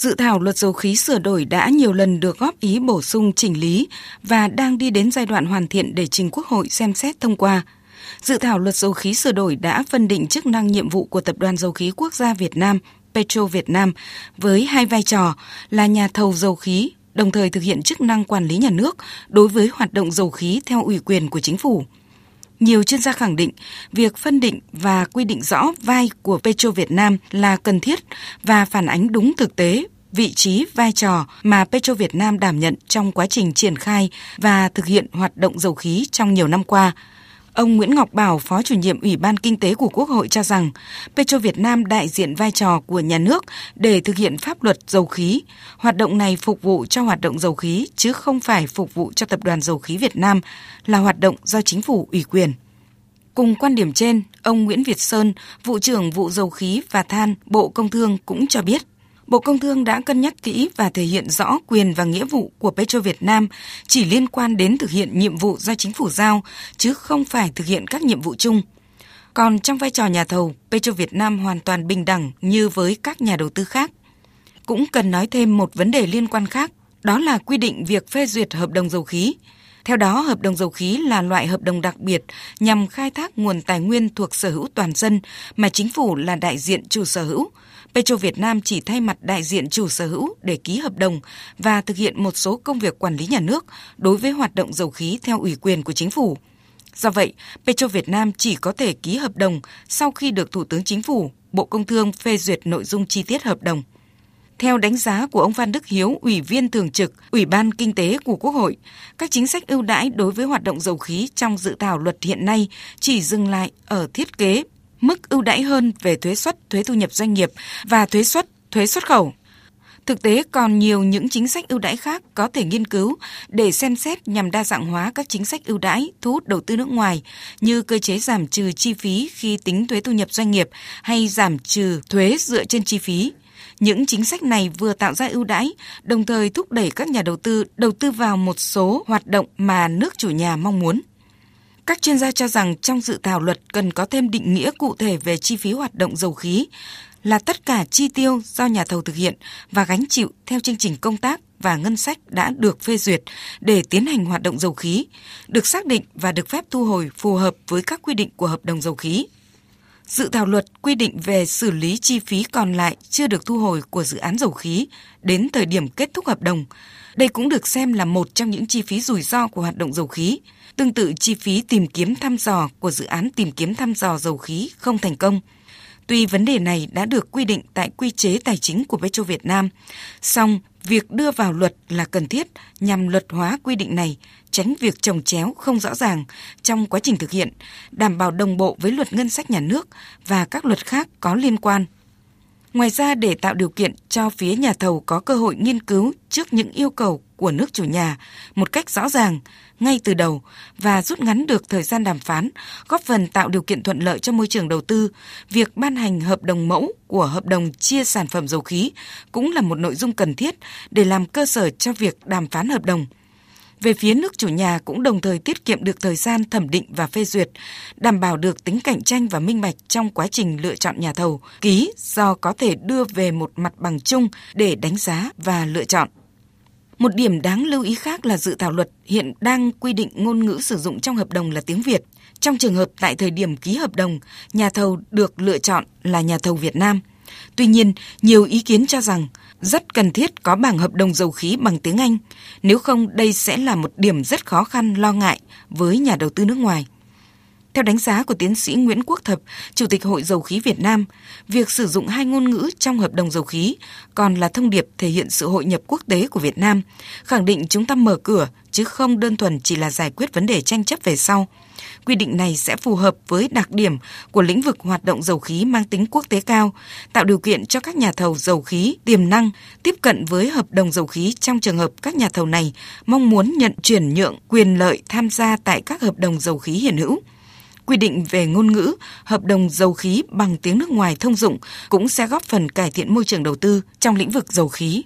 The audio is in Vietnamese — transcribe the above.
Dự thảo luật dầu khí sửa đổi đã nhiều lần được góp ý bổ sung chỉnh lý và đang đi đến giai đoạn hoàn thiện để trình Quốc hội xem xét thông qua. Dự thảo luật dầu khí sửa đổi đã phân định chức năng nhiệm vụ của Tập đoàn Dầu khí Quốc gia Việt Nam Petro Việt Nam với hai vai trò là nhà thầu dầu khí, đồng thời thực hiện chức năng quản lý nhà nước đối với hoạt động dầu khí theo ủy quyền của chính phủ. Nhiều chuyên gia khẳng định việc phân định và quy định rõ vai của Petro Việt Nam là cần thiết và phản ánh đúng thực tế vị trí, vai trò mà Petro Việt Nam đảm nhận trong quá trình triển khai và thực hiện hoạt động dầu khí trong nhiều năm qua – Ông Nguyễn Ngọc Bảo, Phó chủ nhiệm Ủy ban Kinh tế của Quốc hội cho rằng Petro Việt Nam đại diện vai trò của nhà nước để thực hiện pháp luật dầu khí. Hoạt động này phục vụ cho hoạt động dầu khí chứ không phải phục vụ cho Tập đoàn Dầu khí Việt Nam là hoạt động do chính phủ ủy quyền. Cùng quan điểm trên, ông Nguyễn Việt Sơn, vụ trưởng vụ dầu khí và than Bộ Công Thương cũng cho biết Bộ Công Thương đã cân nhắc kỹ và thể hiện rõ quyền và nghĩa vụ của Petro Việt Nam chỉ liên quan đến thực hiện nhiệm vụ do chính phủ giao, chứ không phải thực hiện các nhiệm vụ chung. Còn trong vai trò nhà thầu, Petro Việt Nam hoàn toàn bình đẳng như với các nhà đầu tư khác. Cũng cần nói thêm một vấn đề liên quan khác, đó là quy định việc phê duyệt hợp đồng dầu khí. Theo đó, hợp đồng dầu khí là loại hợp đồng đặc biệt nhằm khai thác nguồn tài nguyên thuộc sở hữu toàn dân mà chính phủ là đại diện chủ sở hữu, Petro Việt Nam chỉ thay mặt đại diện chủ sở hữu để ký hợp đồng và thực hiện một số công việc quản lý nhà nước đối với hoạt động dầu khí theo ủy quyền của chính phủ. Do vậy, Petro Việt Nam chỉ có thể ký hợp đồng sau khi được Thủ tướng Chính phủ, Bộ Công Thương phê duyệt nội dung chi tiết hợp đồng. Theo đánh giá của ông Phan Đức Hiếu, Ủy viên Thường trực Ủy ban Kinh tế của Quốc hội, các chính sách ưu đãi đối với hoạt động dầu khí trong dự thảo luật hiện nay chỉ dừng lại ở thiết kế mức ưu đãi hơn về thuế suất, thuế thu nhập doanh nghiệp và thuế suất, thuế xuất khẩu. Thực tế còn nhiều những chính sách ưu đãi khác có thể nghiên cứu để xem xét nhằm đa dạng hóa các chính sách ưu đãi thu hút đầu tư nước ngoài như cơ chế giảm trừ chi phí khi tính thuế thu nhập doanh nghiệp hay giảm trừ thuế dựa trên chi phí. Những chính sách này vừa tạo ra ưu đãi, đồng thời thúc đẩy các nhà đầu tư đầu tư vào một số hoạt động mà nước chủ nhà mong muốn. Các chuyên gia cho rằng trong dự thảo luật cần có thêm định nghĩa cụ thể về chi phí hoạt động dầu khí là tất cả chi tiêu do nhà thầu thực hiện và gánh chịu theo chương trình công tác và ngân sách đã được phê duyệt để tiến hành hoạt động dầu khí, được xác định và được phép thu hồi phù hợp với các quy định của hợp đồng dầu khí. Dự thảo luật quy định về xử lý chi phí còn lại chưa được thu hồi của dự án dầu khí đến thời điểm kết thúc hợp đồng. Đây cũng được xem là một trong những chi phí rủi ro của hoạt động dầu khí. Tương tự chi phí tìm kiếm thăm dò của dự án tìm kiếm thăm dò dầu khí không thành công. Tuy vấn đề này đã được quy định tại quy chế tài chính của Petro Việt Nam, song việc đưa vào luật là cần thiết nhằm luật hóa quy định này, tránh việc trồng chéo không rõ ràng trong quá trình thực hiện, đảm bảo đồng bộ với luật ngân sách nhà nước và các luật khác có liên quan. Ngoài ra để tạo điều kiện cho phía nhà thầu có cơ hội nghiên cứu trước những yêu cầu của nước chủ nhà một cách rõ ràng ngay từ đầu và rút ngắn được thời gian đàm phán, góp phần tạo điều kiện thuận lợi cho môi trường đầu tư, việc ban hành hợp đồng mẫu của hợp đồng chia sản phẩm dầu khí cũng là một nội dung cần thiết để làm cơ sở cho việc đàm phán hợp đồng – về phía nước chủ nhà cũng đồng thời tiết kiệm được thời gian thẩm định và phê duyệt, đảm bảo được tính cạnh tranh và minh bạch trong quá trình lựa chọn nhà thầu, ký do có thể đưa về một mặt bằng chung để đánh giá và lựa chọn. Một điểm đáng lưu ý khác là dự thảo luật hiện đang quy định ngôn ngữ sử dụng trong hợp đồng là tiếng Việt. Trong trường hợp tại thời điểm ký hợp đồng, nhà thầu được lựa chọn là nhà thầu Việt Nam. Tuy nhiên, nhiều ý kiến cho rằng rất cần thiết có bảng hợp đồng dầu khí bằng tiếng Anh, nếu không đây sẽ là một điểm rất khó khăn lo ngại với nhà đầu tư nước ngoài. Theo đánh giá của tiến sĩ Nguyễn Quốc Thập, Chủ tịch Hội Dầu khí Việt Nam, việc sử dụng hai ngôn ngữ trong hợp đồng dầu khí còn là thông điệp thể hiện sự hội nhập quốc tế của Việt Nam, khẳng định chúng ta mở cửa chứ không đơn thuần chỉ là giải quyết vấn đề tranh chấp về sau. Quy định này sẽ phù hợp với đặc điểm của lĩnh vực hoạt động dầu khí mang tính quốc tế cao, tạo điều kiện cho các nhà thầu dầu khí tiềm năng tiếp cận với hợp đồng dầu khí trong trường hợp các nhà thầu này mong muốn nhận chuyển nhượng quyền lợi tham gia tại các hợp đồng dầu khí hiện hữu quy định về ngôn ngữ, hợp đồng dầu khí bằng tiếng nước ngoài thông dụng cũng sẽ góp phần cải thiện môi trường đầu tư trong lĩnh vực dầu khí.